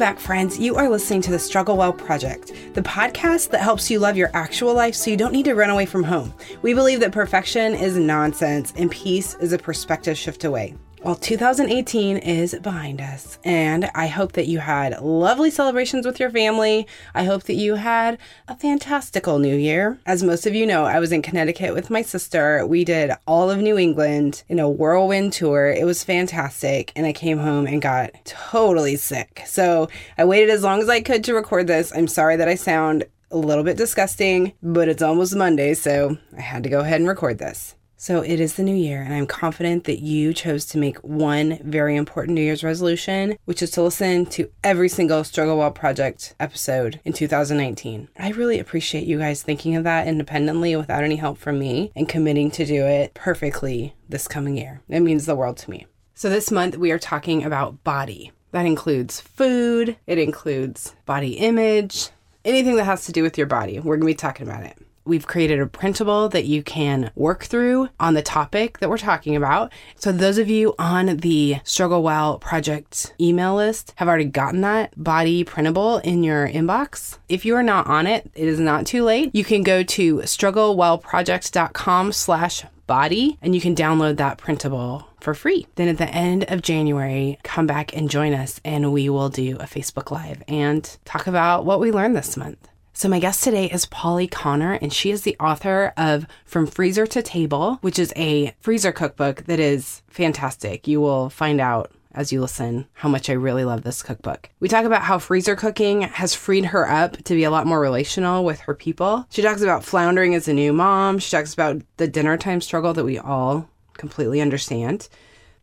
Back, friends. You are listening to the Struggle Well Project, the podcast that helps you love your actual life so you don't need to run away from home. We believe that perfection is nonsense and peace is a perspective shift away. Well, 2018 is behind us, and I hope that you had lovely celebrations with your family. I hope that you had a fantastical new year. As most of you know, I was in Connecticut with my sister. We did all of New England in a whirlwind tour. It was fantastic, and I came home and got totally sick. So I waited as long as I could to record this. I'm sorry that I sound a little bit disgusting, but it's almost Monday, so I had to go ahead and record this. So it is the new year, and I'm confident that you chose to make one very important New Year's resolution, which is to listen to every single Struggle Well Project episode in 2019. I really appreciate you guys thinking of that independently without any help from me and committing to do it perfectly this coming year. It means the world to me. So this month we are talking about body. That includes food, it includes body image, anything that has to do with your body. We're to be talking about it. We've created a printable that you can work through on the topic that we're talking about. So, those of you on the Struggle Well Project email list have already gotten that body printable in your inbox. If you are not on it, it is not too late. You can go to strugglewellproject.com slash body and you can download that printable for free. Then at the end of January, come back and join us and we will do a Facebook Live and talk about what we learned this month. So, my guest today is Polly Conner, and she is the author of From Freezer to Table, which is a freezer cookbook that is fantastic. You will find out as you listen how much I really love this cookbook. We talk about how freezer cooking has freed her up to be a lot more relational with her people. She talks about floundering as a new mom. She talks about the dinner time struggle that we all completely understand.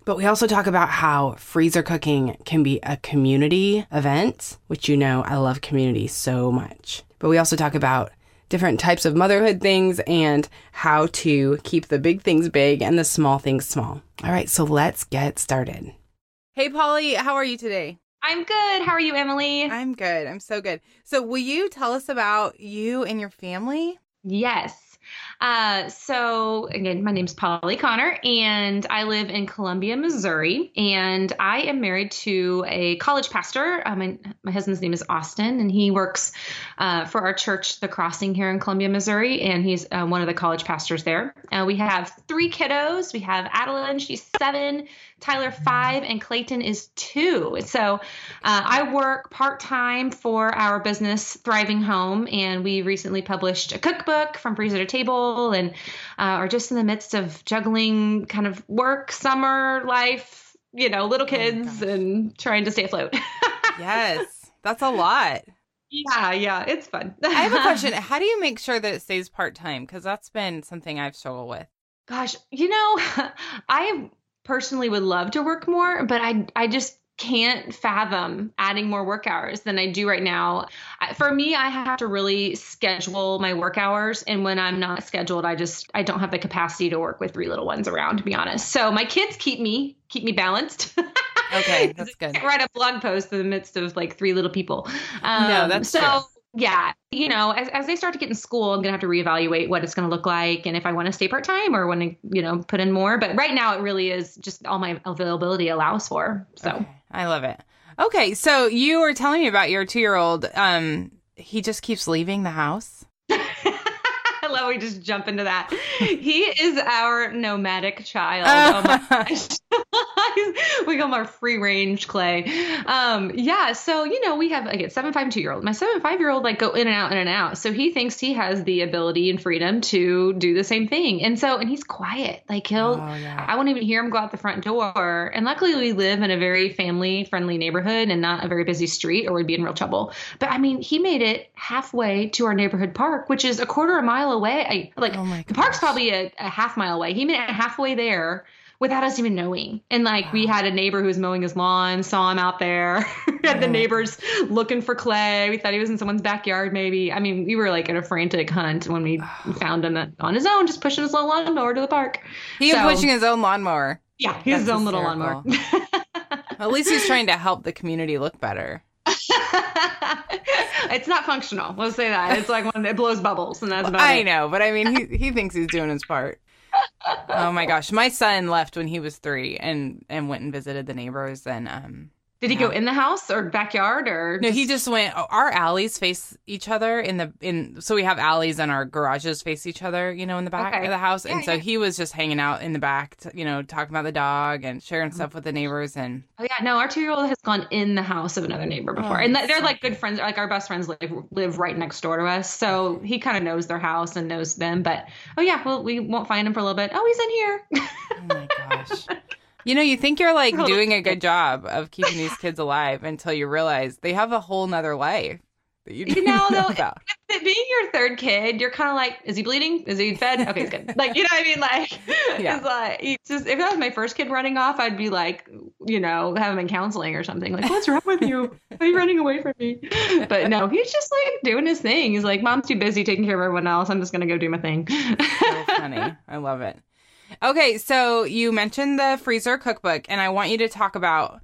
But we also talk about how freezer cooking can be a community event, which you know I love community so much. But we also talk about different types of motherhood things and how to keep the big things big and the small things small. All right, so let's get started. Hey, Polly, how are you today? I'm good. How are you, Emily? I'm good. I'm so good. So, will you tell us about you and your family? yes. Uh, so again, my name's Polly Conner, and I live in Columbia, Missouri, and I am married to a college pastor. Uh, my my husband's name is Austin, and he works uh, for our church, The Crossing, here in Columbia, Missouri, and he's uh, one of the college pastors there. Uh, we have three kiddos. We have Adeline, she's seven. Tyler five and Clayton is two. So I work part time for our business Thriving Home, and we recently published a cookbook from freezer to table, and uh, are just in the midst of juggling kind of work, summer life, you know, little kids, and trying to stay afloat. Yes, that's a lot. yeah, yeah, it's fun. I have a question. How do you make sure that it stays part time? Because that's been something I've struggled with. Gosh, you know, I personally would love to work more, but I I just can't fathom adding more work hours than I do right now. For me, I have to really schedule my work hours and when I'm not scheduled, I just I don't have the capacity to work with three little ones around to be honest. So my kids keep me keep me balanced. Okay, that's good. I write a blog post in the midst of like three little people. Um, No, that's so true. Yeah, you know, as, as they start to get in school, I'm gonna have to reevaluate what it's gonna look like and if I want to stay part time or want to, you know, put in more. But right now, it really is just all my availability allows for. So Okay, I love it. Okay, so you were telling me about your two year old. Um, he just keeps leaving the house. I love we just jump into that. he is our nomadic child. Oh my gosh. we call him our free range clay. Um, yeah, so you know, we have again seven, five, and two year old. My seven, five year old like go in and out, in and out. So he thinks he has the ability and freedom to do the same thing. And so and he's quiet. Like he'll Oh, yeah. I won't even hear him go out the front door. And luckily we live in a very family friendly neighborhood and not a very busy street or we'd be in real trouble. But I mean, he made it halfway to our neighborhood park, which is a quarter of a mile away. I, like Oh the park's probably a, a half mile away. He made it halfway there without us even knowing. And like we had a neighbor who was mowing his lawn, saw him out there. we had the neighbors looking for clay. We thought he was in someone's backyard, maybe. I mean, we were like in a frantic hunt when we found him on his own, just pushing his little lawnmower to the park. He So- was pushing his own lawnmower. Yeah, his That's own little lawnmower. At least he's trying to help the community look better. it's not functional. Let's say that. It's like when it blows bubbles, and that's about I it. know, but I mean, he he thinks he's doing his part. Oh my gosh, my son left when he was three and and went and visited the neighbors and um. Did he go in the house or backyard or? No, he just went. Our alleys face each other in the in. So we have alleys and our garages face each other. You know, in the back Okay. of the house. and Yeah, so yeah. he was just hanging out in the back. t you know, talking about the dog and sharing mm-hmm. stuff with the neighbors. And Oh yeah, no, our two-year-old has gone in the house of another neighbor oh, before, Oh, and they're like good friends. Like our best friends live live right next door to us, so he kind of knows their house and knows them. But oh yeah, well we won't find him for a little bit. Oh, he's in here. oh my gosh. You know, you think you're like oh, doing a good job of keeping these kids alive until you realize they have a whole nother life that you didn't know, know though, about. Being your third kid, you're kind of like, is he bleeding? Is he fed? Okay, he's good. Like you know what I mean? Like, Yeah. it's like it's just if that was my first kid running off, I'd be like, you know, have him in counseling or something. Like, what's wrong with you? Why are you running away from me? But no, he's just like doing his thing. He's like, mom's too busy taking care of everyone else. I'm just gonna go do my thing. so funny. I love it. Okay, so you mentioned the freezer cookbook, and I want you to talk about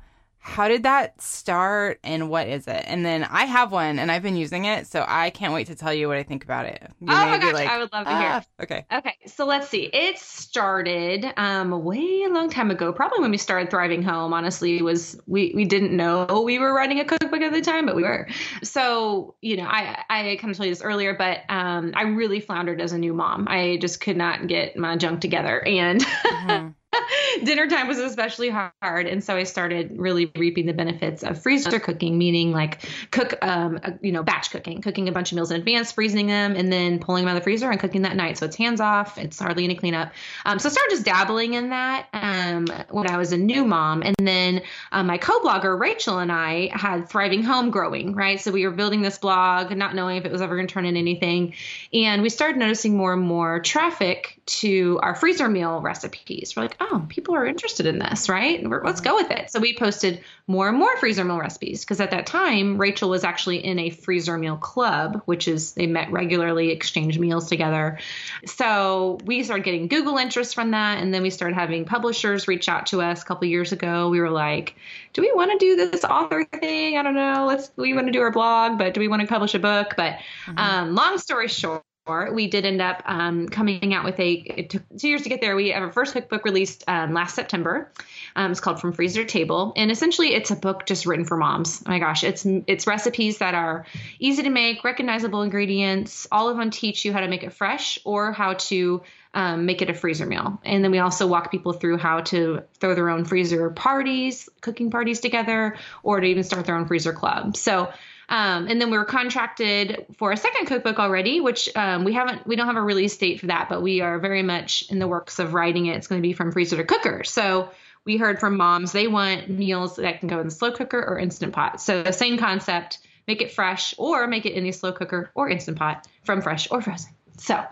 how did that start and what is it? And then I have one, and I've been using it, so I can't wait to tell you what I think about it. You Oh my gosh, I would love to hear. "Ah." Okay. Okay, so let's see. It started um way a long time ago, probably when we started Thriving Home. Honestly, was we we didn't know we were writing a cookbook at the time, but we were. So you know, I I kind of told you this earlier, but um I really floundered as a new mom. I just could not get my junk together, and Mhm. dinner time was especially hard. And so i started really reaping the benefits of freezer cooking meaning like cook um uh, you know batch cooking cooking a bunch of meals in advance freezing them and then pulling them out of the freezer and cooking that night. So it's hands off. It's hardly any cleanup. Um, so i started just dabbling in that um, when i was a new mom. And then um, my co-blogger rachel and i had thriving home growing right? So we were building this blog not knowing if it was ever going to turn into anything. And we started noticing more and more traffic to our freezer meal recipes. We're like, oh, people are interested in this, right? Let's go with it. So we posted more and more freezer meal recipes because at that time, Rachel was actually in a freezer meal club, which is they met regularly, exchanged meals together. So we started getting Google interest from that. And then we started having publishers reach out to us a couple years ago. We were like, do we want to do this author thing? I don't know. Let's, we want to do our blog, but do we want to publish a book? But um, long story short, we did end up um, coming out with a it took two years to get there. We have our first cookbook released um, last september. Um, it's called from freezer to table. And essentially it's a book just written for moms. Oh my gosh. It's it's recipes that are easy to make recognizable ingredients all of them teach you how to make it fresh or how to um, make it a freezer meal. And then we also walk people through how to throw their own freezer parties cooking parties together or to even start their own freezer club. So um, and then we were contracted for a second cookbook already, which um, we haven't, we don't have a release date for that, but we are very much in the works of writing it. It's going to be from freezer to cooker. So we heard from moms, they want meals that can go in the slow cooker or instant pot. So the same concept, make it fresh or make it in the slow cooker or instant pot from fresh or frozen. So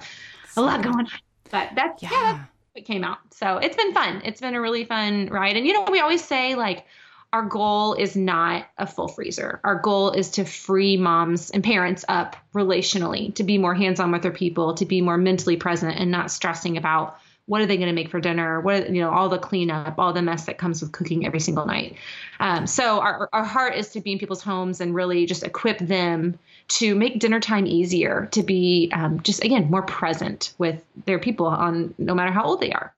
a lot going on, but that's, yeah, Yeah. that's what came out. So it's been fun. It's been a really fun ride. And you know, we always say like, our goal is not a full freezer. Our goal is to free moms and parents up relationally, to be more hands on with their people, to be more mentally present and not stressing about what are they going to make for dinner, what are, you know, all the cleanup, all the mess that comes with cooking every single night. Um, so our our heart is to be in people's homes and really just equip them to make dinner time easier, to be um, just again more present with their people on no matter how old they are.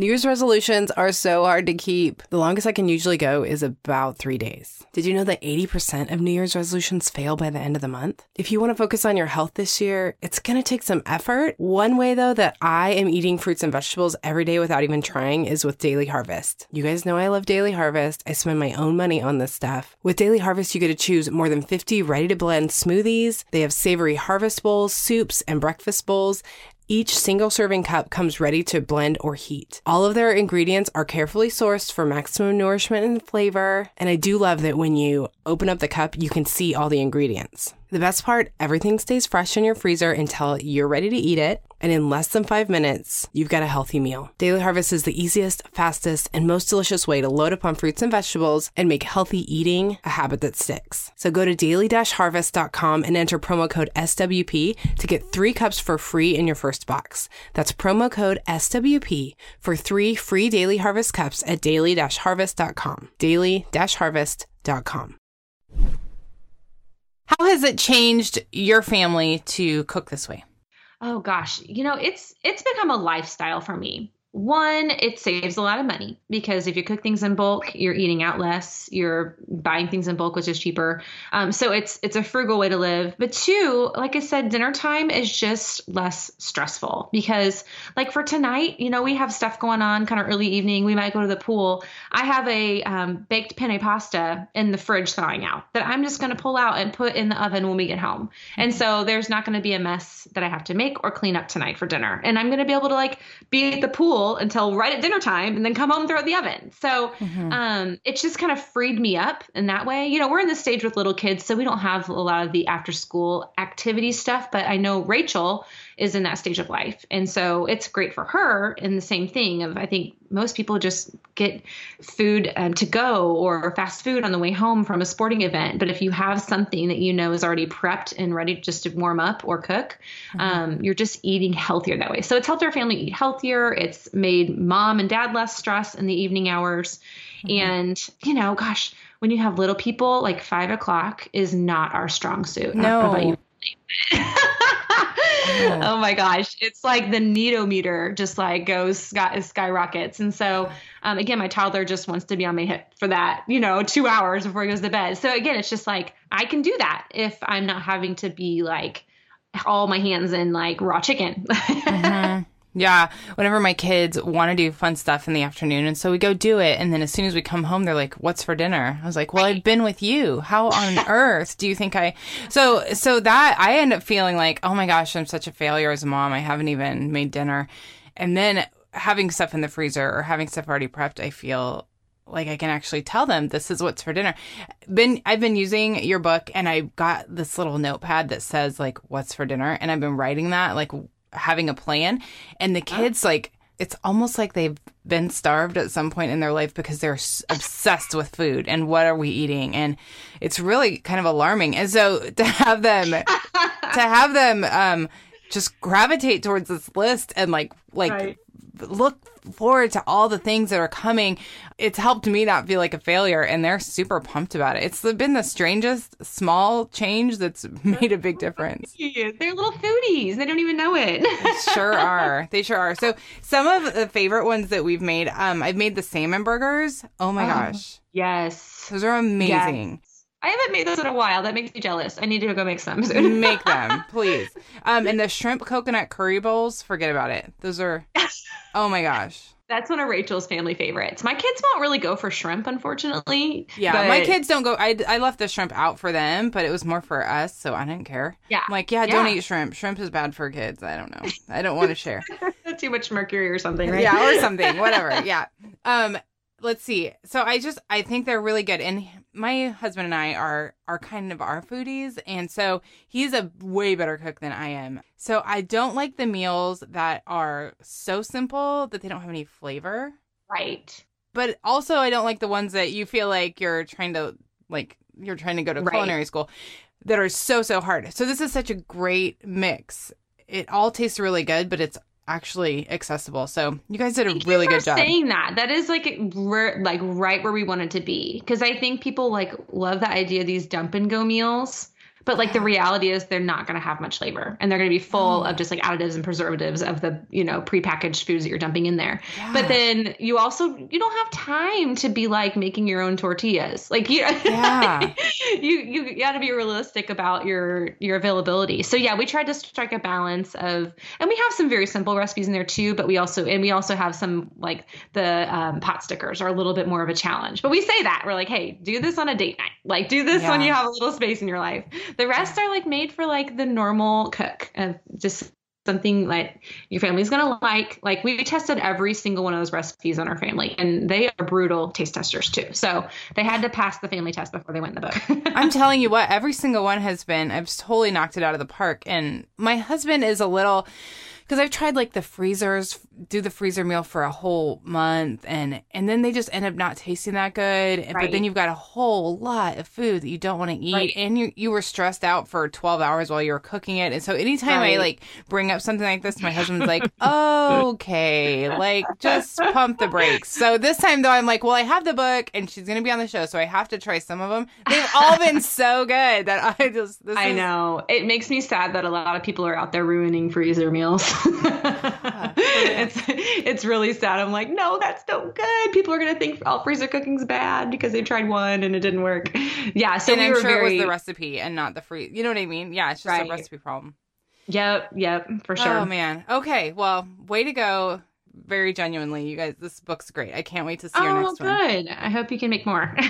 New Year's resolutions are so hard to keep. The longest I can usually go is about three days. Did you know that 80% of New Year's resolutions fail by the end of the month? If you want to focus on your health this year, it's going to take some effort. One way, though, that I am eating fruits and vegetables every day without even trying is with Daily Harvest. You guys know I love Daily Harvest. I spend my own money on this stuff. With Daily Harvest, you get to choose more than 50 ready to blend smoothies. They have savory harvest bowls, soups, and breakfast bowls. Each single serving cup comes ready to blend or heat. All of their ingredients are carefully sourced for maximum nourishment and flavor. And I do love that when you open up the cup, you can see all the ingredients. The best part everything stays fresh in your freezer until you're ready to eat it. And in less than five minutes, you've got a healthy meal. Daily Harvest is the easiest, fastest, and most delicious way to load up on fruits and vegetables and make healthy eating a habit that sticks. So go to daily-harvest.com and enter promo code SWP to get three cups for free in your first box. That's promo code SWP for three free Daily Harvest cups at daily-harvest.com. Daily-harvest.com. How has it changed your family to cook this way? Oh gosh, you know, it's it's become a lifestyle for me. One, it saves a lot of money because if you cook things in bulk, you're eating out less. You're buying things in bulk, which is cheaper. Um, so it's it's a frugal way to live. But two, like I said, dinner time is just less stressful because, like for tonight, you know, we have stuff going on, kind of early evening. We might go to the pool. I have a um, baked penne pasta in the fridge thawing out that I'm just going to pull out and put in the oven when we get home. And so there's not going to be a mess that I have to make or clean up tonight for dinner. And I'm going to be able to like be at the pool until right at dinner time and then come home and throw it in the oven. So um, it's just kind of freed me up in that way. You know, we're in this stage with little kids, so we don't have a lot of the after school activity stuff, but I know Rachel is in that stage of life. And so it's great for her in the same thing of I think most people just get food um, to go or fast food on the way home from a sporting event. But if you have something that you know is already prepped and ready just to warm up or cook, um, you're just eating healthier that way. So it's helped our family eat healthier. It's made mom and dad less stress in the evening hours. And, you know, gosh, when you have little people, like five o'clock is not our strong suit. I don't about No. oh my gosh. It's like the needometer just like goes sky, skyrockets. And so um, again my toddler just wants to be on my hip for that you know two hours before he goes to bed. So again it's just like i can do that if i'm not having to be like all my hands in like raw chicken Yeah, whenever my kids want to do fun stuff in the afternoon, and so we go do it, and then as soon as we come home, they're like, "What's for dinner?" I was like, "Well, I've been with you. How on earth do you think I?" So, so that I end up feeling like, "Oh my gosh, I'm such a failure as a mom. I haven't even made dinner," and then having stuff in the freezer or having stuff already prepped, I feel like I can actually tell them this is what's for dinner. Been I've been using your book and I got this little notepad that says like what's for dinner and I've been writing that like having a plan. And the kids like it's almost like they've been starved at some point in their life because they're obsessed with food and what are we eating? And it's really kind of alarming. And so to have them to have them um just gravitate towards this list and like like look forward to all the things that are coming. It's helped me not feel like a failure and they're super pumped about it. It's been the strangest small change that's made a big difference. They're little foodies. They don't even know it. Sure are. They sure are. So some of the favorite ones that we've made um i've made the salmon burgers. Oh my gosh. yes. Those are amazing i haven't made those in a while that makes me jealous i need to go make some soon make them please um and the shrimp coconut curry bowls forget about it those are oh my gosh That's one of Rachel's family favorites. My kids won't really go for shrimp, unfortunately. Yeah, but- my kids don't go. I, I left the shrimp out for them, but it was more for us, so I didn't care. Yeah. I'm like, yeah, don't eat shrimp. Shrimp is bad for kids. I don't know. I don't want to share. too much mercury or something, right? yeah, or something, whatever. Yeah. Um, let's see. So I just I think they're really good, and my husband and I are are kind of our foodies, and so he's a way better cook than I am. So I don't like the meals that are so simple that they don't have any flavor. Right. but also I don't like the ones that you feel like you're trying to like you're trying to go to Right. culinary school that are so so hard. So this is such a great mix. It all tastes really good, but it's actually accessible. So you guys did a Thank really good job. saying that. That is like we're like right where we wanted to be because I think people like love the idea of these dump and go meals. But like the reality is they're not going to have much labor and they're going to be full of just like additives and preservatives of the, you know, prepackaged foods that you're dumping in there. But then you also you don't have time to be like making your own tortillas. Like you Yeah. you you got to be realistic about your your availability. So yeah, we tried to strike a balance of and we have some very simple recipes in there too, but we also and we also have some like the um, pot stickers are a little bit more of a challenge. But we say that we're like, "Hey, do this on a date night. Like do this when you have a little space in your life." The rest are like made for like the normal cook of just something like your family's gonna like. Like we tested every single one of those recipes on our family, and they are brutal taste testers too. So they had to pass the family test before they went in the book. I'm telling you what, every single one has been. I've totally knocked it out of the park. And my husband is a little because I've tried like the freezers, do the freezer meal for a whole month, and and then they just end up not tasting that good. And But then you've got a whole lot of food that you don't want to eat, Right. and you you were stressed out for 12 hours while you were cooking it. And so anytime I like bring up something like this, my husband's like, okay, like just pump the brakes. So this time though, I'm like, well, I have the book, and she's gonna be on the show, so I have to try some of them. They've all been so good that I just this I is- know. It makes me sad that a lot of people are out there ruining freezer meals. it's it's really sad. I'm like, no, that's no good. People are gonna think all freezer cooking's bad because they tried one and it didn't work. Yeah, so and we I'm were sure very it was the recipe and not the free. You know what I mean? Yeah, it's just Right. a recipe problem. Yep, yep, for sure. Oh man. Okay. Well, way to go. Very genuinely, you guys. This book's great. I can't wait to see your Oh, next one. good. I hope you can make more.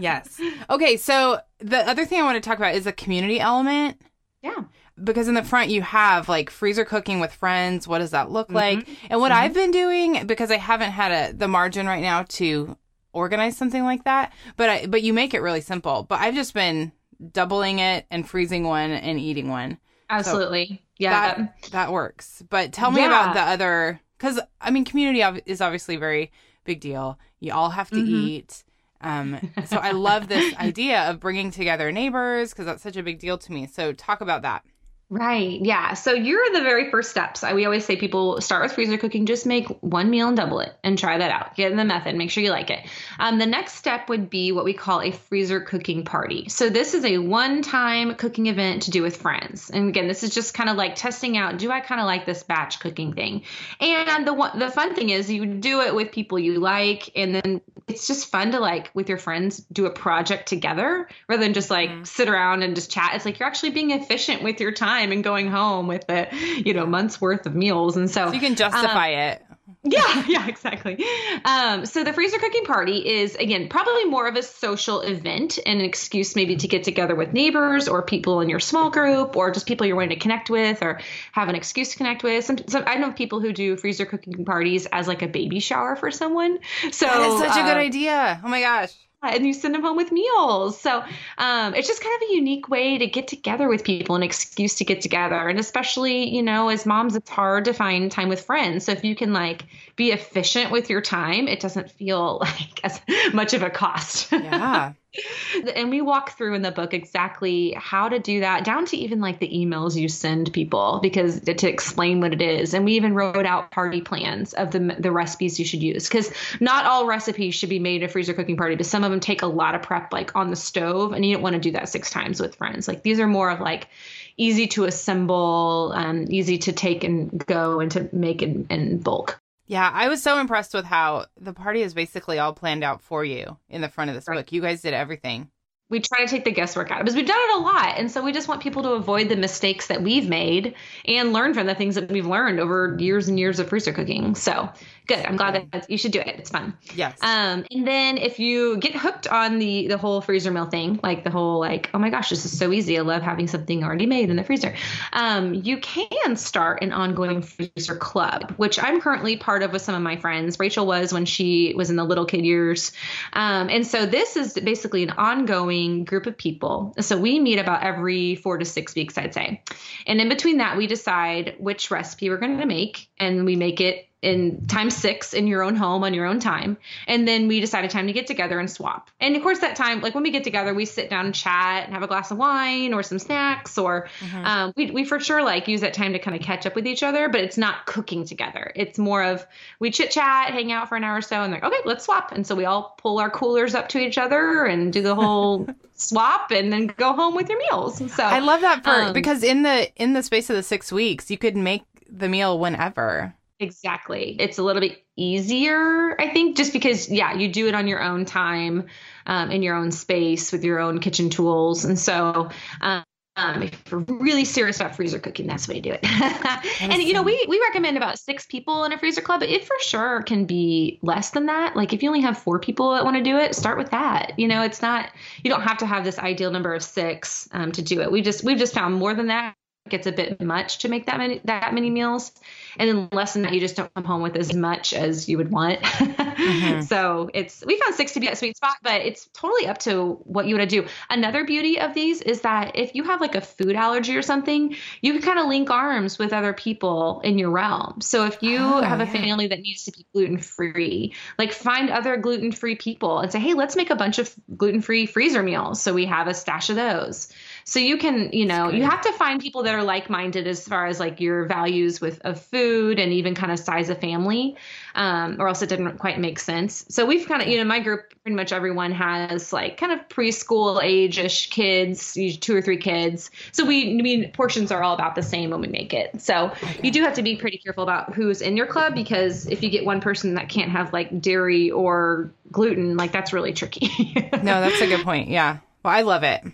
Yes. Okay. So the other thing I want to talk about is the community element. Yeah. Because in the front you have like freezer cooking with friends. What does that look Mm-hmm. like? And what I've been doing because I haven't had a the margin right now to organize something like that. But I but you make it really simple. But I've just been doubling it and freezing one and eating one. Absolutely. Yeah. that that works. But tell me Yeah. about the other because I mean, community is obviously a very big deal. You all have to Mhm. eat. Um, so I love this idea of bringing together neighbors because that's such a big deal to me. So talk about that. Right. Yeah. So you're the very first steps. I, we always say people start with freezer cooking, just make one meal and double it and try that out. Get in the method, make sure you like it. Um, the next step would be what we call a freezer cooking party. So this is a one time cooking event to do with friends. And again, this is just kind of like testing out do I kind of like this batch cooking thing? And the one, the fun thing is you do it with people you like. And then it's just fun to like with your friends do a project together rather than just like sit around and just chat. It's like you're actually being efficient with your time and going home with the, you know, month's worth of meals. And so, So you can justify it. yeah, yeah, exactly. Um, so the freezer cooking party is again probably more of a social event and an excuse maybe to get together with neighbors or people in your small group or just people you're wanting to connect with or have an excuse to connect with. Some, some I know people who do freezer cooking parties as like a baby shower for someone. So That is such a good uh, idea. Oh my gosh. And you send them home with meals. So um, it's just kind of a unique way to get together with people, an excuse to get together. And especially, you know, as moms, it's hard to find time with friends. So if you can like be efficient with your time, it doesn't feel like as much of a cost. Yeah. and we walk through in the book exactly how to do that, down to even like the emails you send people, because to explain what it is. And we even wrote out party plans of the the recipes you should use, because not all recipes should be made at a freezer cooking party, but some of them take a lot of prep, like on the stove, and you don't want to do that six times with friends. Like these are more of like easy to assemble, um, easy to take and go and to make in, in bulk. Yeah, I was so impressed with how the party is basically all planned out for you in the front of this Right. book. You guys did everything. we try to take the guesswork out of it because we've done it a lot. And so we just want people to avoid the mistakes that we've made and learn from the things that we've learned over years and years of freezer cooking. So good. I'm glad that you should do it. It's fun. Yes. Um, and then if you get hooked on the the whole freezer meal thing, like the whole like, oh my gosh, this is so easy. I love having something already made in the freezer. Um, you can start an ongoing freezer club, which I'm currently part of with some of my friends. Rachel was when she was in the little kid years. Um, and so this is basically an ongoing group of people. So we meet about every four to six weeks, I'd say. And in between that, we decide which recipe we're going to make, and we make it in times six in your own home on your own time. And then we decided time to get together and swap. And of course, that time, like when we get together, we sit down and chat and have a glass of wine or some snacks, or um, we, we for sure like use that time to kind of catch up with each other, but it's not cooking together. It's more of we chit chat, hang out for an hour or so, and like, okay, let's swap. And so we all pull our coolers up to each other and do the whole swap and then go home with your meals. So I love that for um, because in the in the space of the six weeks, you could make the meal whenever. Exactly. It's a little bit easier, I think, just because, yeah, you do it on your own time, um, in your own space with your own kitchen tools. And so, um, um, if you're really serious about freezer cooking, that's the way to do it. and you know, we we recommend about six people in a freezer club, but it for sure can be less than that. Like if you only have four people that want to do it, start with that. You know, it's not you don't have to have this ideal number of six um, to do it. We just we've just found more than that it's a bit much to make that many that many meals. And then less than that, you just don't come home with as much as you would want. Mm-hmm. So it's we found six to be a sweet spot, but it's totally up to what you want to do. Another beauty of these is that if you have like a food allergy or something, you can kind of link arms with other people in your realm. So if you Oh, have a family that needs to be gluten free, like find other gluten free people and say, hey, let's make a bunch of gluten free freezer meals. So we have a stash of those. So you can, you know, you have to find people that are like minded as far as like your values with of food and even kind of size of family, um, or else it didn't quite make sense. So we've kind of, you know, my group pretty much everyone has like kind of preschool age ish kids, two or three kids. So we, I mean, portions are all about the same when we make it. So you do have to be pretty careful about who's in your club because if you get one person that can't have like dairy or gluten, like that's really tricky. No, that's a good point. Yeah. Well, I love it.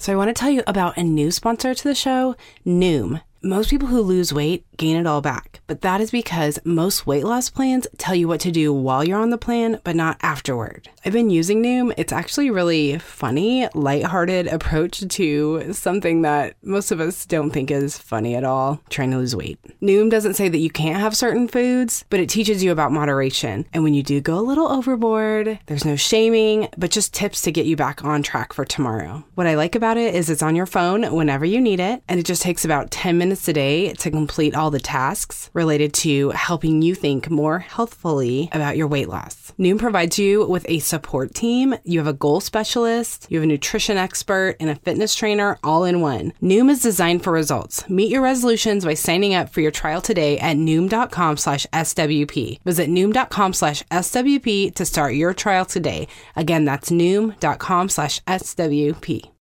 So I want to tell you about a new sponsor to the show, Noom. Most people who lose weight gain it all back, but that is because most weight loss plans tell you what to do while you're on the plan, but not afterward. I've been using Noom. It's actually really funny, lighthearted approach to something that most of us don't think is funny at all, trying to lose weight. Noom doesn't say that you can't have certain foods, but it teaches you about moderation. And when you do go a little overboard, there's no shaming, but just tips to get you back on track for tomorrow. What I like about it is it's on your phone whenever you need it, and it just takes about 10 minutes a day to complete all the tasks related to helping you think more healthfully about your weight loss. Noom provides you with a support team. You have a goal specialist, you have a nutrition expert, and a fitness trainer all in one. Noom is designed for results. Meet your resolutions by signing up for your trial today at noom.com slash SWP. Visit noom.com slash SWP to start your trial today. Again, that's noom.com slash SWP.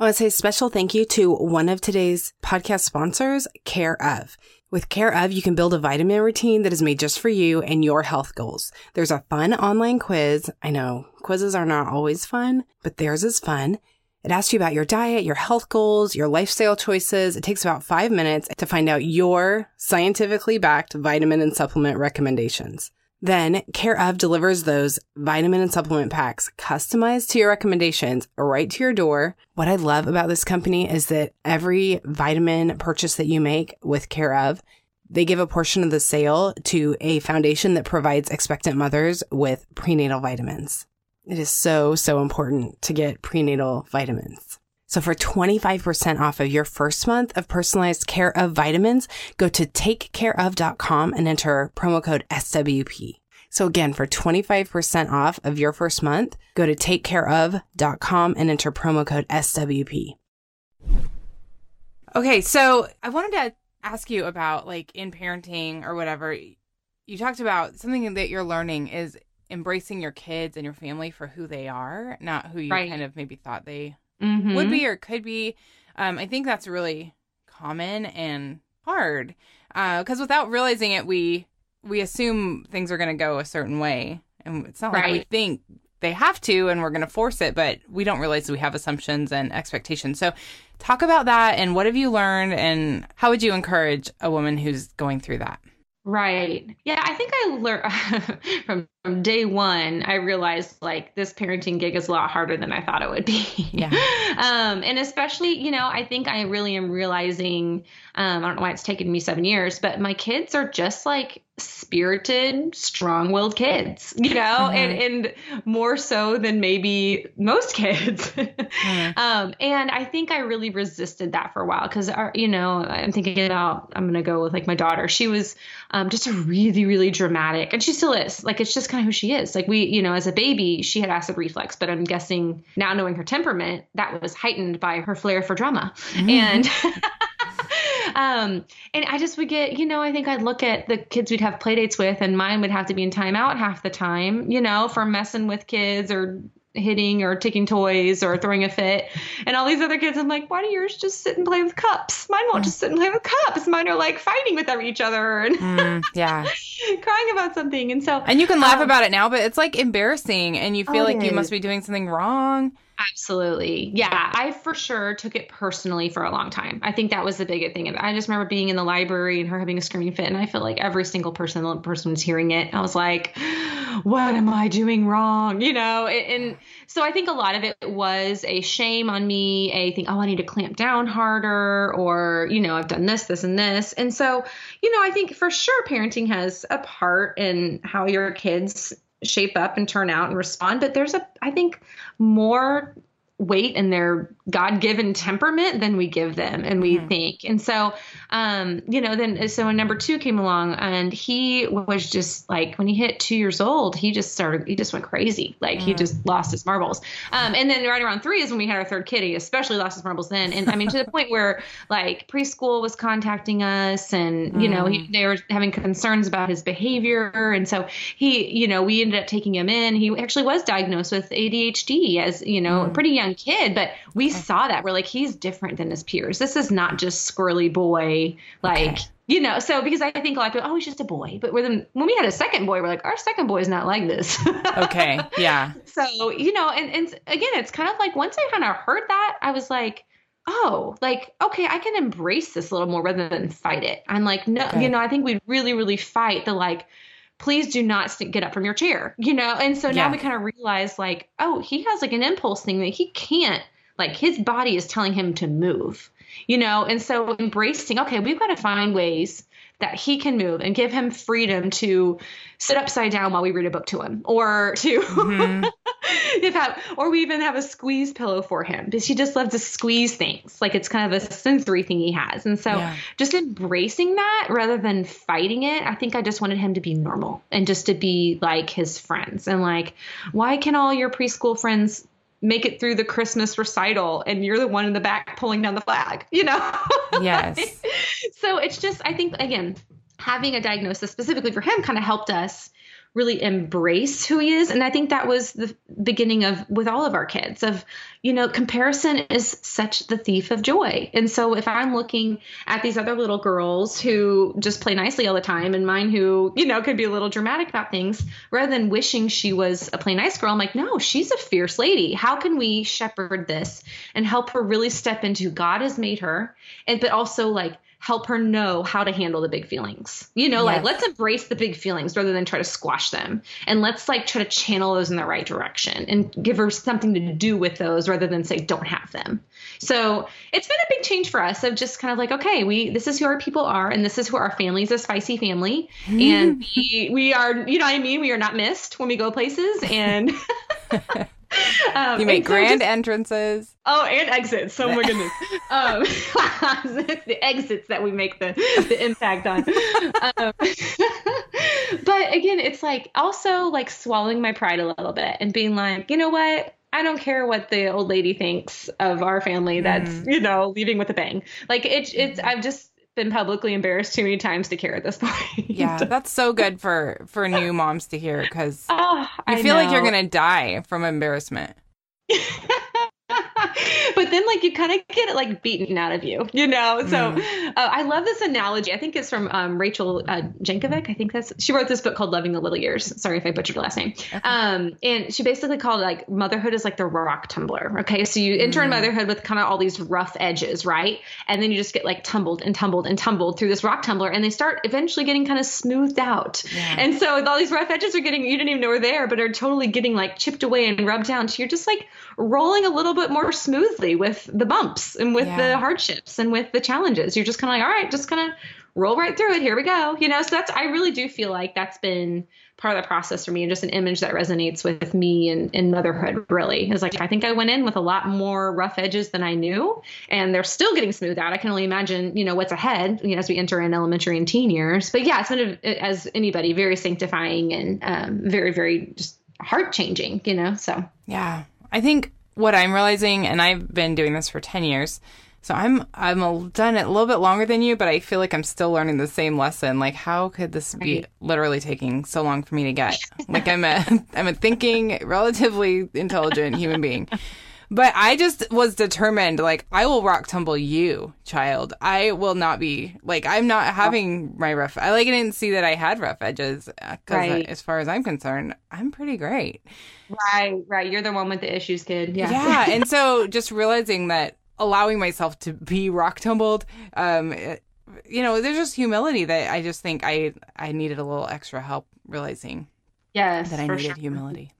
I want to say a special thank you to one of today's podcast sponsors, Care of. With Care of, you can build a vitamin routine that is made just for you and your health goals. There's a fun online quiz. I know quizzes are not always fun, but theirs is fun. It asks you about your diet, your health goals, your lifestyle choices. It takes about five minutes to find out your scientifically backed vitamin and supplement recommendations. Then Care of delivers those vitamin and supplement packs customized to your recommendations right to your door. What I love about this company is that every vitamin purchase that you make with Care of, they give a portion of the sale to a foundation that provides expectant mothers with prenatal vitamins. It is so, so important to get prenatal vitamins. So for 25% off of your first month of personalized care of vitamins, go to takecareof.com and enter promo code SWP. So again, for 25% off of your first month, go to takecareof.com and enter promo code SWP. Okay, so I wanted to ask you about like in parenting or whatever. You talked about something that you're learning is embracing your kids and your family for who they are, not who you Right. kind of maybe thought they Mhm. would be or could be. Um, I think that's really common and hard because without realizing it, we we assume things are going to go a certain way, and it's not like we think they have to, and we're going to force it, but we don't realize we have assumptions and expectations. So, talk about that and what have you learned, and how would you encourage a woman who's going through that? Right. Yeah, I think I learned from from day one. I realized like this parenting gig is a lot harder than I thought it would be. Yeah. um, and especially, you know, I think I really am realizing. Um, I don't know why it's taken me seven years, but my kids are just like spirited, strong-willed kids. You know, and and more so than maybe most kids. Um, and I think I really resisted that for a while because, you know, I'm thinking about, I'm going to go with like my daughter. She was um, just a really, really dramatic, and she still is. Like, it's just kind of who she is. Like, we, you know, as a baby, she had acid reflux, but I'm guessing now knowing her temperament, that was heightened by her flair for drama. And, um, and I just would get, you know, I think I'd look at the kids we'd have play dates with, and mine would have to be in timeout half the time, you know, for messing with kids or hitting or taking toys or throwing a fit. And all these other kids, I'm like, why do yours just sit and play with cups? Mine won't just sit and play with cups. Mine are like fighting with each other and Mm, yeah. crying about something. And so, And you can laugh Um, about it now, but it's like embarrassing and you feel Oh, like you must be doing something wrong. Absolutely. Yeah. I for sure took it personally for a long time. I think that was the biggest thing. I just remember being in the library and her having a screaming fit. And I felt like every single person, the person was hearing it. I was like, what am I doing wrong? You know? And, so I think a lot of it was a shame on me, a think, oh, I need to clamp down harder, or, you know, I've done this, this, and this. And so, you know, I think for sure parenting has a part in how your kids shape up and turn out and respond. But there's a i think more weight and their god-given temperament than we give them and we think. And so um you know then so when number two came along and he was just like when he hit two years old he just started he just went crazy. Like he just lost his marbles. Um and then right around three is when we had our third kid he especially lost his marbles then. And i mean to the point where like preschool was contacting us and you know he, they were having concerns about his behavior. And so he you know we ended up taking him in. He actually was diagnosed with adhd as you know a pretty young kid but we saw that we're like he's different than his peers this is not just squirrely boy like Okay. you know so because i think a lot of people oh he's just a boy but when we had a second boy we're like our second boy is not like this Okay. Yeah. so you know and, and again it's kind of like once i kind of heard that i was like oh like okay i can embrace this a little more rather than fight it i'm like no Okay. you know i think we really really fight the like please do not st- get up from your chair you know and so now Yeah. we kind of realize like oh he has like an impulse thing that he can't like his body is telling him to move you know and so embracing okay we've got to find ways that he can move and give him freedom to sit upside down while we read a book to him or to Mm-hmm. if have, or we even have a squeeze pillow for him because he just loves to squeeze things like it's kind of a sensory thing he has and so Yeah. just embracing that rather than fighting it i think i just wanted him to be normal and just to be like his friends and like why can all your preschool friends make it through the christmas recital and you're the one in the back pulling down the flag you know Yes. so it's just i think again having a diagnosis specifically for him kind of helped us really embrace who he is. And i think that was the beginning of with all of our kids of you know comparison is such the thief of joy. And so if i'm looking at these other little girls who just play nicely all the time and mine who you know could be a little dramatic about things rather than wishing she was a play nice girl i'm like no she's a fierce lady. How can we shepherd this and help her really step into who god has made her? And but also like help her know how to handle the big feelings. You know, like let's embrace the big feelings rather than try to squash them. And let's like try to channel those in the right direction and give her something to do with those rather than say don't have them. So it's been a big change for us of just kind of like, okay, we this is who our people are and this is who our family is a spicy family. Mm. And we, we are, you know what I mean? We are not missed when we go places and um, You make and so grand just- enrances. Oh, and exits. Oh my goodness. um, the exits that we make the, the impact on. Um, but again, it's like also like swallowing my pride a little bit and being like, you know what? I don't care what the old lady thinks of our family that's, you know, leaving with a bang. Like it's it's I've just been publicly embarrassed too many times to care at this point. Yeah, that's so good for for new moms to hear because Oh, ah, you I feel like you're gonna die from embarrassment. but then like you kind of get it like beaten out of you you know? So uh, i love this analogy. I think it's from um, rachel uh, jankovic i think that's she wrote this book called loving the little years. Sorry if i butchered her last name. Um, and she basically called it like motherhood is like the rock tumbler okay? So you enter in motherhood with kind of all these rough edges right? And then you just get like tumbled and tumbled and tumbled through this rock tumbler and they start eventually getting kind of smoothed out. And so with all these rough edges are getting you didn't even know they were there but are totally getting like chipped away and rubbed down. So you're just like rolling a little bit more smoothly with the bumps and with Yeah. the hardships and with the challenges. You're just kind of like all right just kind of roll right through it. Here we go. You know so that's i really do feel like that's been part of the process for me and just an image that resonates with me and, and motherhood really. Is like i think i went in with a lot more rough edges than i knew and they're still getting smoothed out. I can only imagine you know what's ahead you know, as we enter in elementary and teen years. But yeah it's been a, as anybody very sanctifying and um, very very just heart changing you know so. Yeah. I think what I'm realizing, and I've been doing this for 10 years, so I'm I'm a, done it a little bit longer than you, but I feel like I'm still learning the same lesson. Like, how could this be literally taking so long for me to get? Like, I'm a I'm a thinking, relatively intelligent human being, But I just was determined, like, I will rock tumble you, child. I will not be, like, I'm not having my rough, I like, I didn't see that I had rough edges. Uh, because uh, Right. as far as I'm concerned, I'm pretty great. Right, right. You're the one with the issues, kid. Yeah. Yeah. and so just realizing that allowing myself to be rock tumbled, um, it- you know, there's just humility that I just think I, I needed a little extra help realizing yes. that I needed sure. humility.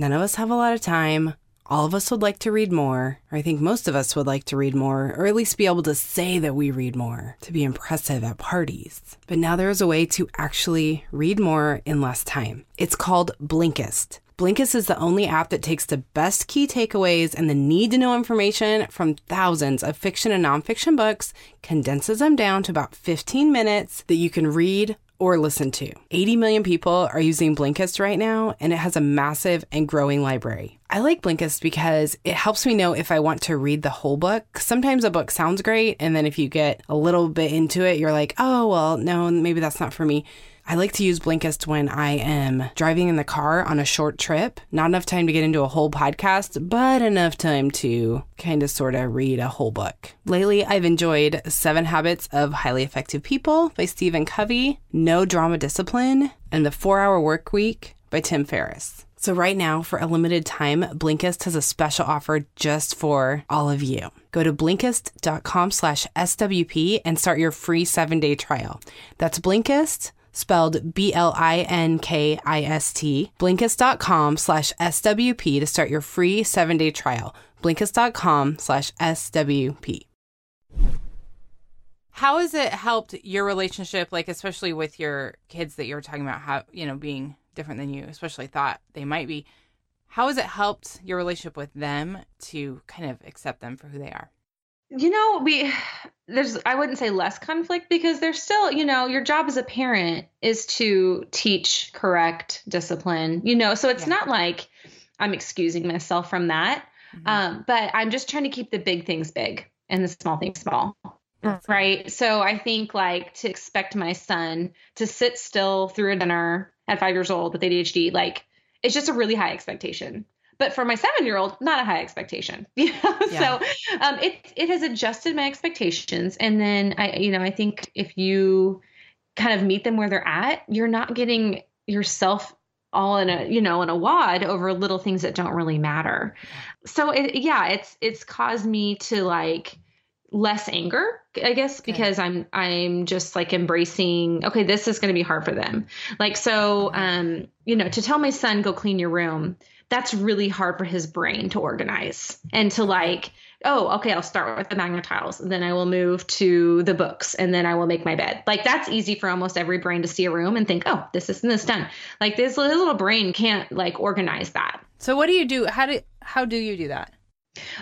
None of us have a lot of time. All of us would like to read more, or I think most of us would like to read more, or at least be able to say that we read more to be impressive at parties. But now there is a way to actually read more in less time. It's called Blinkist. Blinkist is the only app that takes the best key takeaways and the need to know information from thousands of fiction and nonfiction books, condenses them down to about 15 minutes that you can read or listen to. 80 million people are using Blinkist right now, and it has a massive and growing library. I like Blinkist because it helps me know if I want to read the whole book. Sometimes a book sounds great, and then if you get a little bit into it, you're like, oh, well, no, maybe that's not for me. I like to use Blinkist when I am driving in the car on a short trip. Not enough time to get into a whole podcast, but enough time to kind of sort of read a whole book. Lately, I've enjoyed Seven Habits of Highly Effective People by Stephen Covey, No Drama Discipline, and The Four Hour Work Week by Tim Ferriss. So right now, for a limited time, Blinkist has a special offer just for all of you. Go to Blinkist.com slash SWP and start your free seven-day trial. That's Blinkist, spelled B-L-I-N-K-I-S-T, Blinkist.com slash SWP to start your free seven-day trial. Blinkist.com slash SWP. How has it helped your relationship, like especially with your kids that you were talking about, how you know being different than you, especially thought they might be? How has it helped your relationship with them to kind of accept them for who they are? You know, we there's I wouldn't say less conflict because there's still, you know, your job as a parent is to teach correct discipline, you know, so it's Yeah. not like I'm excusing myself from that. Mhm. Um, but I'm just trying to keep the big things big and the small things small. Right. So I think like to expect my son to sit still through a dinner at five years old with ADHD, like it's just a really high expectation. But for my seven year old, not a high expectation. You know? Yeah. So um, it it has adjusted my expectations. And then I, you know, I think if you kind of meet them where they're at, you're not getting yourself all in a you know in a wad over little things that don't really matter. So it, yeah, it's it's caused me to like less anger i guess Okay. because i'm i'm just like embracing okay this is going to be hard for them like so um you know to tell my son go clean your room that's really hard for his brain to organize and to like oh okay i'll start with the magnet tiles and then i will move to the books and then i will make my bed like that's easy for almost every brain to see a room and think oh this is and this done like this his little brain can't like organize that So what do you do? How do how do you do that?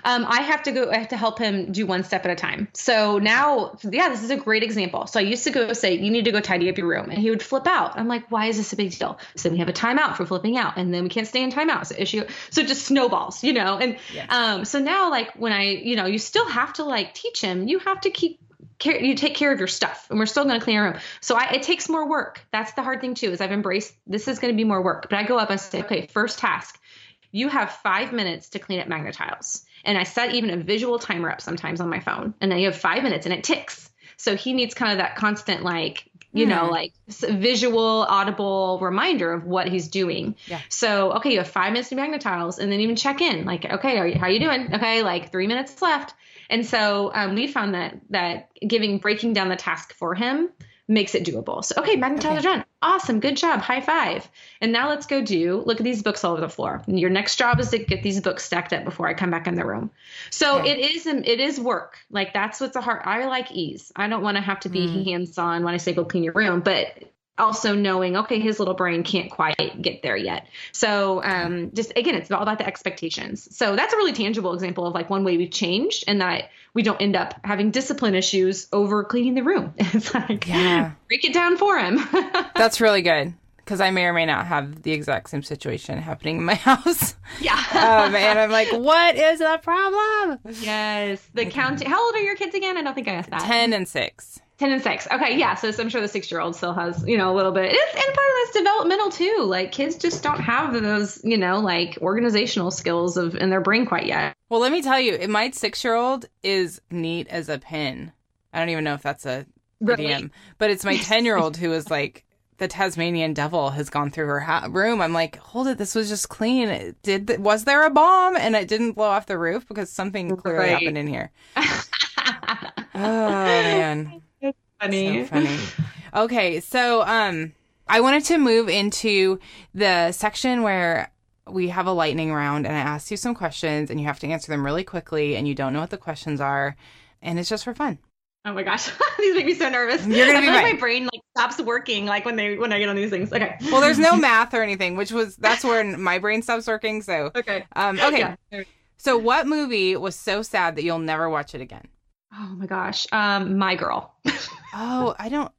Um, I have to go. I have to help him do one step at a time. So now, yeah, this is a great example. So I used to go say, "You need to go tidy up your room," and he would flip out. I'm like, "Why is this a big deal?" So we have a timeout for flipping out, and then we can't stay in timeout. So issue. So it just snowballs, you know. And Yes. um, so now, like when I, you know, you still have to like teach him. You have to keep. Care, you take care of your stuff and we're still going to clean our room so I, it takes more work that's the hard thing too is i've embraced this is going to be more work but i go up and say okay first task you have five minutes to clean up magnet tiles. And I set even a visual timer up sometimes on my phone. And then you have five minutes and it ticks. So he needs kind of that constant, like, you know, Hmm. like visual, audible reminder of what he's doing. Yeah. So, okay, you have five minutes to magnet tiles and then even check in like, okay, are you, how are you doing? Okay. Like three minutes left. And so um, we found that, that giving, breaking down the task for him makes it doable. So, okay, magnet tiles Okay. are done. Awesome. Good job. High five. And now let's go do look at these books all over the floor. And your next job is to get these books stacked up before I come back in the room. So it is it is work. Like that's what's a hard I like ease. I don't want to have to be Mm. hands on when I say go clean your room, but also knowing okay his little brain can't quite get there yet so um just again it's all about the expectations so that's a really tangible example of like one way we've changed and that we don't end up having discipline issues over cleaning the room it's like Yeah. break it down for him That's really good because I may or may not have the exact same situation happening in my house. yeah um, and I'm like, what is the problem? Yes, the counting. How old are your kids again? I don't think I asked that. 10 and 6. 10 and 6. Okay, yeah. So I'm sure the six year old still has, you know, a little bit. It's, and part of that's developmental too. Like kids just don't have those, you know, like organizational skills of in their brain quite yet. Well, let me tell you, my six year old is neat as a pin. I don't even know if that's a Really? idiom, but it's my 10 year old who is like, the Tasmanian devil has gone through her ha- room. I'm like, hold it, this was just clean. It Did th- was there a bomb and it didn't blow off the roof because something clearly Right. happened in here? Oh man, Funny. so funny. Okay, so um, I wanted to move into the section where we have a lightning round, and I asked you some questions, and you have to answer them really quickly, and you don't know what the questions are, and it's just for fun. Oh my gosh, these make me so nervous. You're gonna I be feel like my brain like stops working like when they when I get on these things. Okay. Well, there's no math or anything, which was that's where my brain stops working. So, Okay. um, okay. Yeah. So, what movie was so sad that you'll never watch it again? Oh my gosh. Um, my girl. Oh, I don't.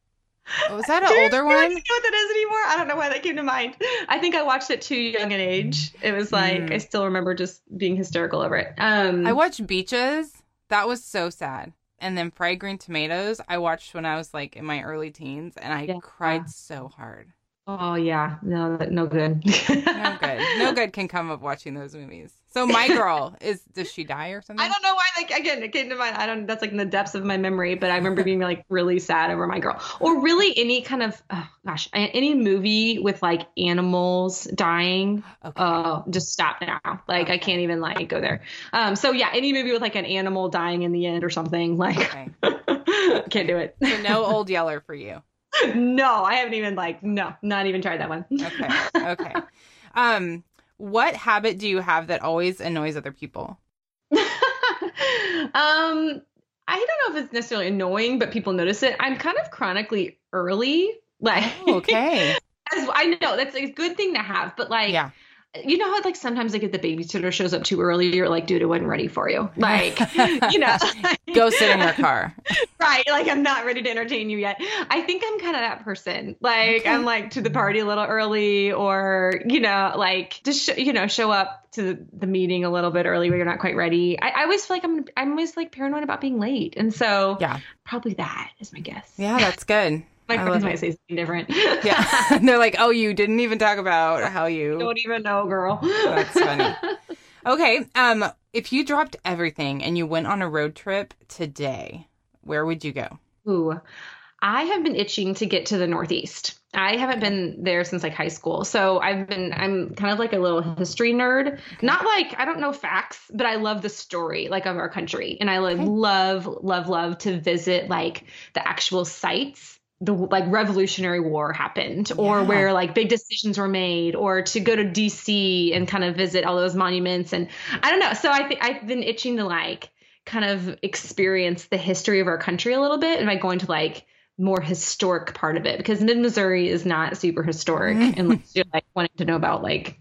Was that an older do you one? know what that is anymore? I don't know why that came to mind. I think I watched it too young an age. It was like Mm. I still remember just being hysterical over it. Um, I watched Beaches. That was so sad. And then Fried Green Tomatoes, I watched when I was like in my early teens, and I Yeah. cried so hard. Oh yeah, no, no good. No good. No good can come of watching those movies. So my girl is does she die or something? I don't know why. Like again, it came to mind. I don't. That's like in the depths of my memory. But I remember being like really sad over my girl, or really any kind of oh, gosh, any movie with like animals dying. Okay. Oh, just stop now. Like I can't even like go there. Um. So yeah, any movie with like an animal dying in the end or something. Like Okay. can't do it. So no old yeller for you. no, I haven't even like no, not even tried that one. Okay. Okay. Um, what habit do you have that always annoys other people? um, I don't know if it's necessarily annoying, but people notice it. I'm kind of chronically early. Like, Oh, okay. as I know that's a good thing to have, but like, Yeah. You know how like sometimes like if the babysitter shows up too early, you're like, dude, it wasn't ready for you. Like, you know, Go sit in your car. right? Like, I'm not ready to entertain you yet. I think I'm kind of that person. Like, Okay. I'm like to the party a little early, or you know, like just sh- you know, show up to the meeting a little bit early where you're not quite ready. I, I always feel like I'm I'm always like paranoid about being late, and so Yeah. probably that is my guess. Yeah, that's good. My I friends might it. say something different. Yeah. And they're like, oh, you didn't even talk about how you. don't even know, girl. That's funny. Okay. Um, if you dropped everything and you went on a road trip today, where would you go? Ooh, I have been itching to get to the Northeast. I haven't been there since like high school. So I've been, I'm kind of like a little history nerd. Not like, I don't know facts, but I love the story like of our country. And I like Okay. love, love, love to visit like the actual sites. The like Revolutionary War happened, or Yeah. where like big decisions were made, or to go to DC and kind of visit all those monuments. And I don't know. So I think I've been itching to like kind of experience the history of our country a little bit and by going to like more historic part of it because mid Missouri is not super historic unless you're like wanting to know about like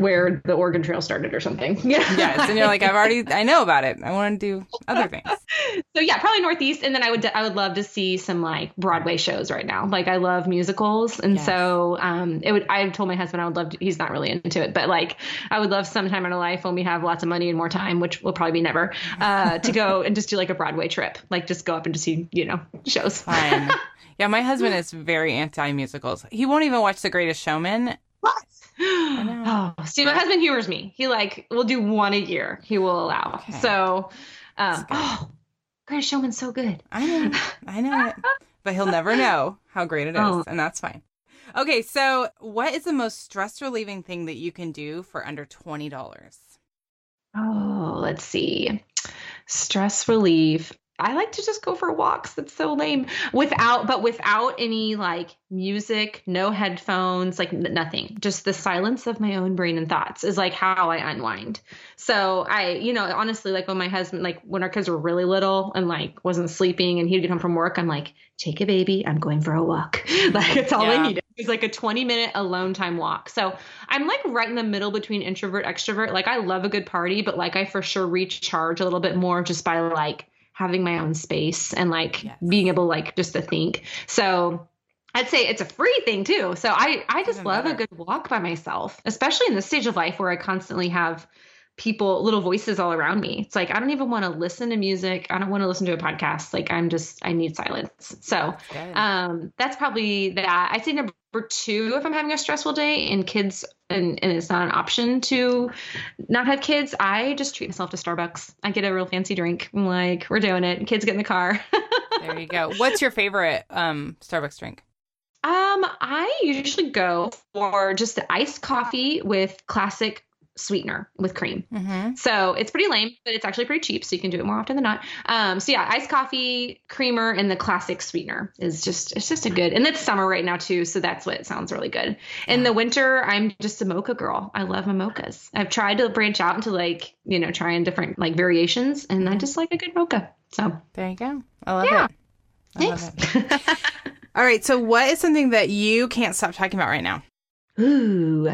where the Oregon Trail started or something. Yeah. Yes. And you're like, I've already, I know about it. I want to do other things. so yeah, probably Northeast, and then I would I would love to see some like Broadway shows right now. Like I love musicals, and Yes. so um, it would. I've told my husband I would love. To, he's not really into it, but like I would love sometime in our life when we have lots of money and more time, which will probably be never, uh, to go and just do like a Broadway trip. Like just go up and just see you know shows. Fine. Yeah, my husband is very anti musicals. He won't even watch The Greatest Showman. What? Oh, see, my husband humors me. He like will do one a year. He will allow. Okay. So, um, oh, Greatest Showman's so good. I know, I know it, but he'll never know how great it is, Oh. and that's fine. Okay, so what is the most stress relieving thing that you can do for under twenty dollars? Oh, let's see. Stress relief. I like to just go for walks. That's so lame. Without, but without any like music, no headphones, like nothing. Just the silence of my own brain and thoughts is like how I unwind. So I, you know, honestly, like when my husband, like when our kids were really little and like wasn't sleeping and he'd get home from work, I'm like, take a baby. I'm going for a walk. like it's all Yeah. I needed. It was like a 20 minute alone time walk. So I'm like right in the middle between introvert, extrovert. Like I love a good party, but like I for sure recharge a little bit more just by like having my own space and like Yes. being able like just to think. So I'd say it's a free thing too. So I I just Even love a good walk by myself, especially in this stage of life where I constantly have people, little voices all around me. It's like I don't even want to listen to music. I don't want to listen to a podcast. Like I'm just I need silence. So um, that's probably that. i'd say number two if I'm having a stressful day and kids and, and it's not an option to not have kids. I just treat myself to Starbucks. I get a real fancy drink. I'm like, we're doing it. Kids get in the car. There you go. What's your favorite um Starbucks drink? Um, I usually go for just the iced coffee with classic sweetener with cream. Mm-hmm. So it's pretty lame, but it's actually pretty cheap, so you can do it more often than not. Um, so yeah, iced coffee, creamer, and the classic sweetener is just it's just a good. And it's summer right now too, so that's what sounds really good. In the winter, I'm just a mocha girl. I love my mochas. I've tried to branch out into like you know trying different like variations, and I just like a good mocha. So There you go. I love Yeah. it. I love thanks. it. All right. So, what is something that you can't stop talking about right now? Ooh.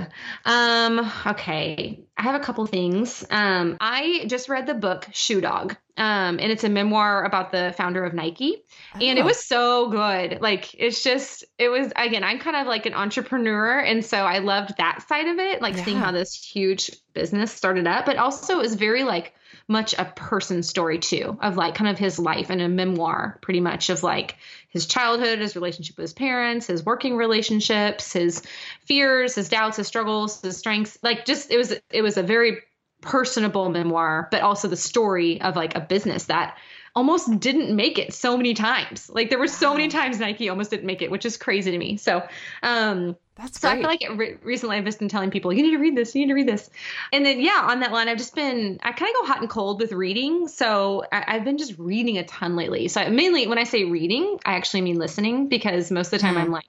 Um, okay. I have a couple things. Um, I just read the book Shoe Dog. Um, and it's a memoir about the founder of Nike. And it Oh. was so good. Like it's just it was again, I'm kind of like an entrepreneur. And so I loved that side of it, like seeing how this huge business started up. But also it was very like much a person story too, of like kind of his life and a memoir, pretty much of like his childhood, his relationship with his parents, his working relationships, his fears, his doubts, his struggles, his strengths. Like just it was it was a very personable memoir, but also the story of like a business that almost didn't make it so many times. Like there were so many times Nike almost didn't make it, which is crazy to me. So, um, That's so I feel like it re- recently I've just been telling people, you need to read this, you need to read this. And then, yeah, on that line, I've just been, I kind of go hot and cold with reading. So I, I've been just reading a ton lately. So I, mainly when I say reading, I actually mean listening because most of the time Mhm. I'm like,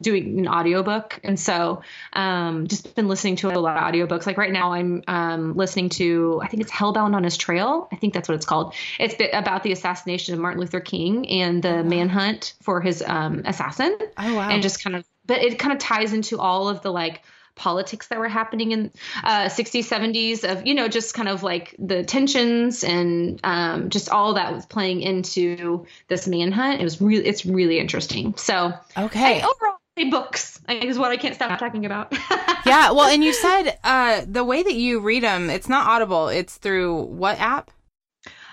doing an audiobook. And so um just been listening to a lot of audiobooks. Like right now i'm um listening to i think it's hellbound on his trail. I think that's what it's called. It's bit about the assassination of martin luther king and the manhunt for his um assassin. Oh wow. and just kind of but it kind of ties into all of the like politics that were happening in uh 60s 70s of you know just kind of like the tensions and um just all that was playing into this manhunt. It was really it's really interesting. So okay. I overall say books is what I can't stop talking about. yeah. Well, and you said uh, the way that you read them, it's not Audible. It's through what app?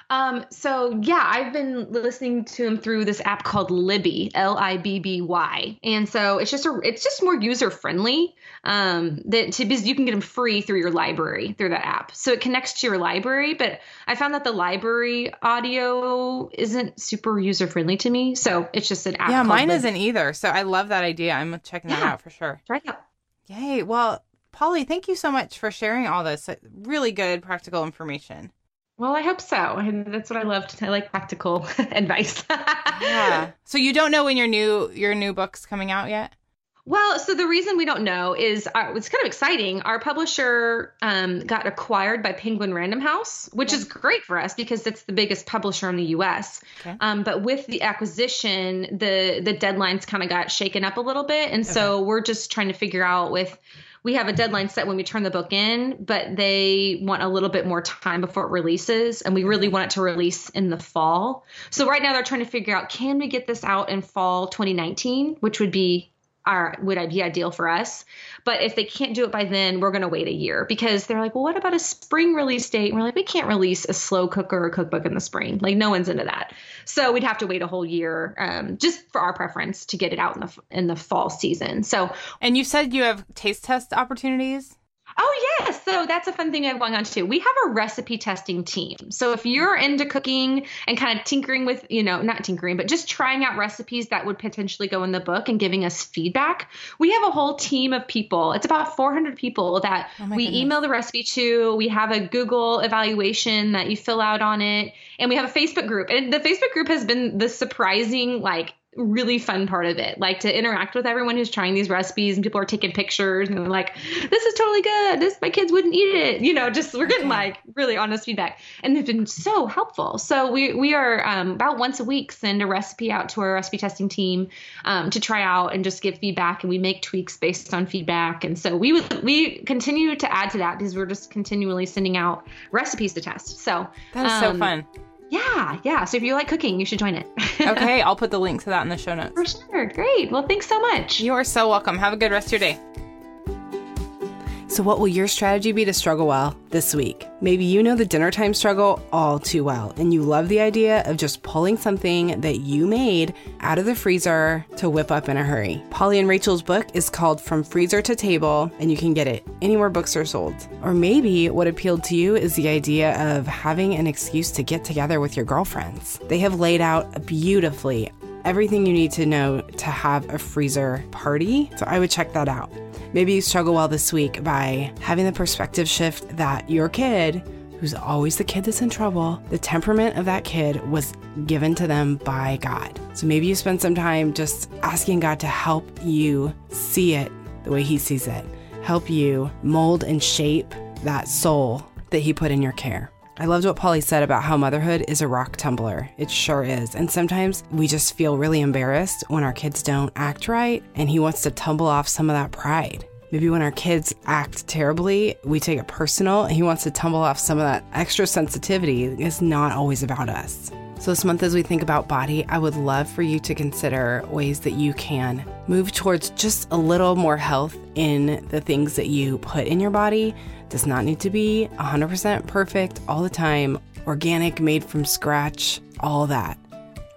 Um, so yeah, I've been listening to him through this app called Libby, L I B B Y, and so it's just a, it's just more user friendly. Um, that to you can get them free through your library through that app, so it connects to your library. But I found that the library audio isn't super user friendly to me, so it's just an app. yeah, mine Libby. isn't either. So I love that idea. I'm checking that Yeah. out for sure. Try it out. Yay. Well, Polly, thank you so much for sharing all this. Really good practical information. Well, I hope so. And that's what I loved. I like practical advice. Yeah. So you don't know when your new your new book's coming out yet? Well, so the reason we don't know is uh, it's kind of exciting. Our publisher um, got acquired by Penguin Random House, which is great for us because it's the biggest publisher in the U.S. Okay. Um, but with the acquisition, the the deadlines kind of got shaken up a little bit, and so we're just trying to figure out with. We have a deadline set when we turn the book in, but they want a little bit more time before it releases, and we really want it to release in the fall. So right now they're trying to figure out can we get this out in fall 2019, which would be our would be ideal for us. But if they can't do it by then, we're going to wait a year because they're like, well, what about a spring release date? And we're like, we can't release a slow cooker or cookbook in the spring. Like no one's into that. So we'd have to wait a whole year, um, just for our preference to get it out in the in the fall season. So And you said you have taste test opportunities? Oh yes, so that's a fun thing I've gone on to. We have a recipe testing team. So if you're into cooking and kind of tinkering with, you know, not tinkering, but just trying out recipes that would potentially go in the book and giving us feedback, we have a whole team of people. It's about 400 people that Oh we goodness. email the recipe to. We have a Google evaluation that you fill out on it, and we have a Facebook group. And the Facebook group has been the surprising like really fun part of it. Like to interact with everyone who's trying these recipes and people are taking pictures and they're like this is totally good. This my kids wouldn't eat it. You know just we're getting like really honest feedback. And they've been so helpful. So we we are um, about once a week send a recipe out to our recipe testing team um, to try out and just give feedback. And we make tweaks based on feedback. And so we would we continue to add to that because we're just continually sending out recipes to test. So That is so um, fun. Yeah yeah so if you like cooking you should join it Okay, I'll put the link to that in the show notes. for sure great well thanks so much You are so welcome. Have a good rest of your day. So, what will your strategy be to struggle well this week? Maybe you know the dinner time struggle all too well, and you love the idea of just pulling something that you made out of the freezer to whip up in a hurry. Polly and Rachel's book is called From Freezer to Table, and you can get it anywhere books are sold. Or maybe what appealed to you is the idea of having an excuse to get together with your girlfriends. They have laid out beautifully everything you need to know to have a freezer party, so I would check that out. Maybe you struggle well this week by having the perspective shift that your kid, who's always the kid that's in trouble, the temperament of that kid was given to them by God. So maybe you spend some time just asking God to help you see it the way He sees it, help you mold and shape that soul that He put in your care. I loved what Polly said about how motherhood is a rock tumbler. It sure is. And sometimes we just feel really embarrassed when our kids don't act right, and He wants to tumble off some of that pride. Maybe when our kids act terribly, we take it personal, and He wants to tumble off some of that extra sensitivity. It's not always about us. So, this month, as we think about body, I would love for you to consider ways that you can move towards just a little more health in the things that you put in your body. Does not need to be 100% perfect all the time, organic, made from scratch, all that.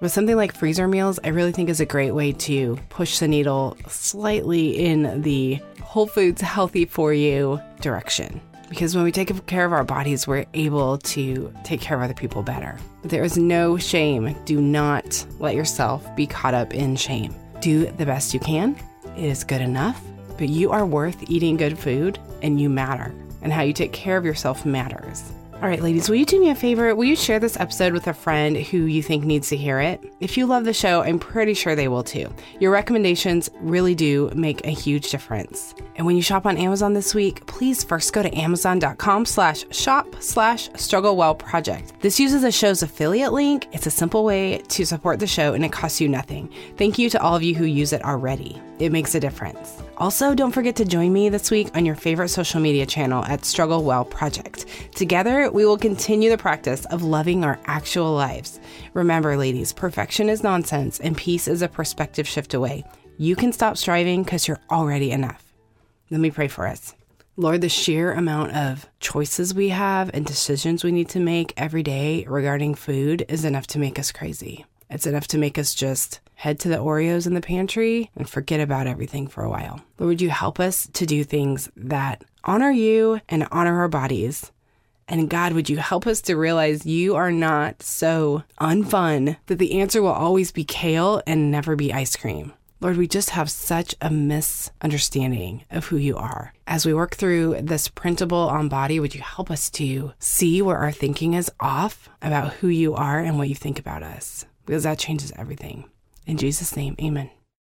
But something like freezer meals, I really think is a great way to push the needle slightly in the whole foods healthy for you direction. Because when we take care of our bodies, we're able to take care of other people better. There is no shame. Do not let yourself be caught up in shame. Do the best you can. It is good enough, but you are worth eating good food and you matter. And how you take care of yourself matters. All right, ladies, will you do me a favor? Will you share this episode with a friend who you think needs to hear it? If you love the show, I'm pretty sure they will too. Your recommendations really do make a huge difference. And when you shop on Amazon this week, please first go to amazon.com slash shop slash struggle well project. This uses the show's affiliate link. It's a simple way to support the show and it costs you nothing. Thank you to all of you who use it already. It makes a difference. Also, don't forget to join me this week on your favorite social media channel at Struggle Well Project. We will continue the practice of loving our actual lives. Remember, ladies, perfection is nonsense and peace is a perspective shift away. You can stop striving because you're already enough. Let me pray for us. Lord, the sheer amount of choices we have and decisions we need to make every day regarding food is enough to make us crazy. It's enough to make us just head to the Oreos in the pantry and forget about everything for a while. Lord, would you help us to do things that honor you and honor our bodies? And God, would you help us to realize you are not so unfun that the answer will always be kale and never be ice cream? Lord, we just have such a misunderstanding of who you are. As we work through this printable on body, would you help us to see where our thinking is off about who you are and what you think about us? Because that changes everything. In Jesus' name, amen.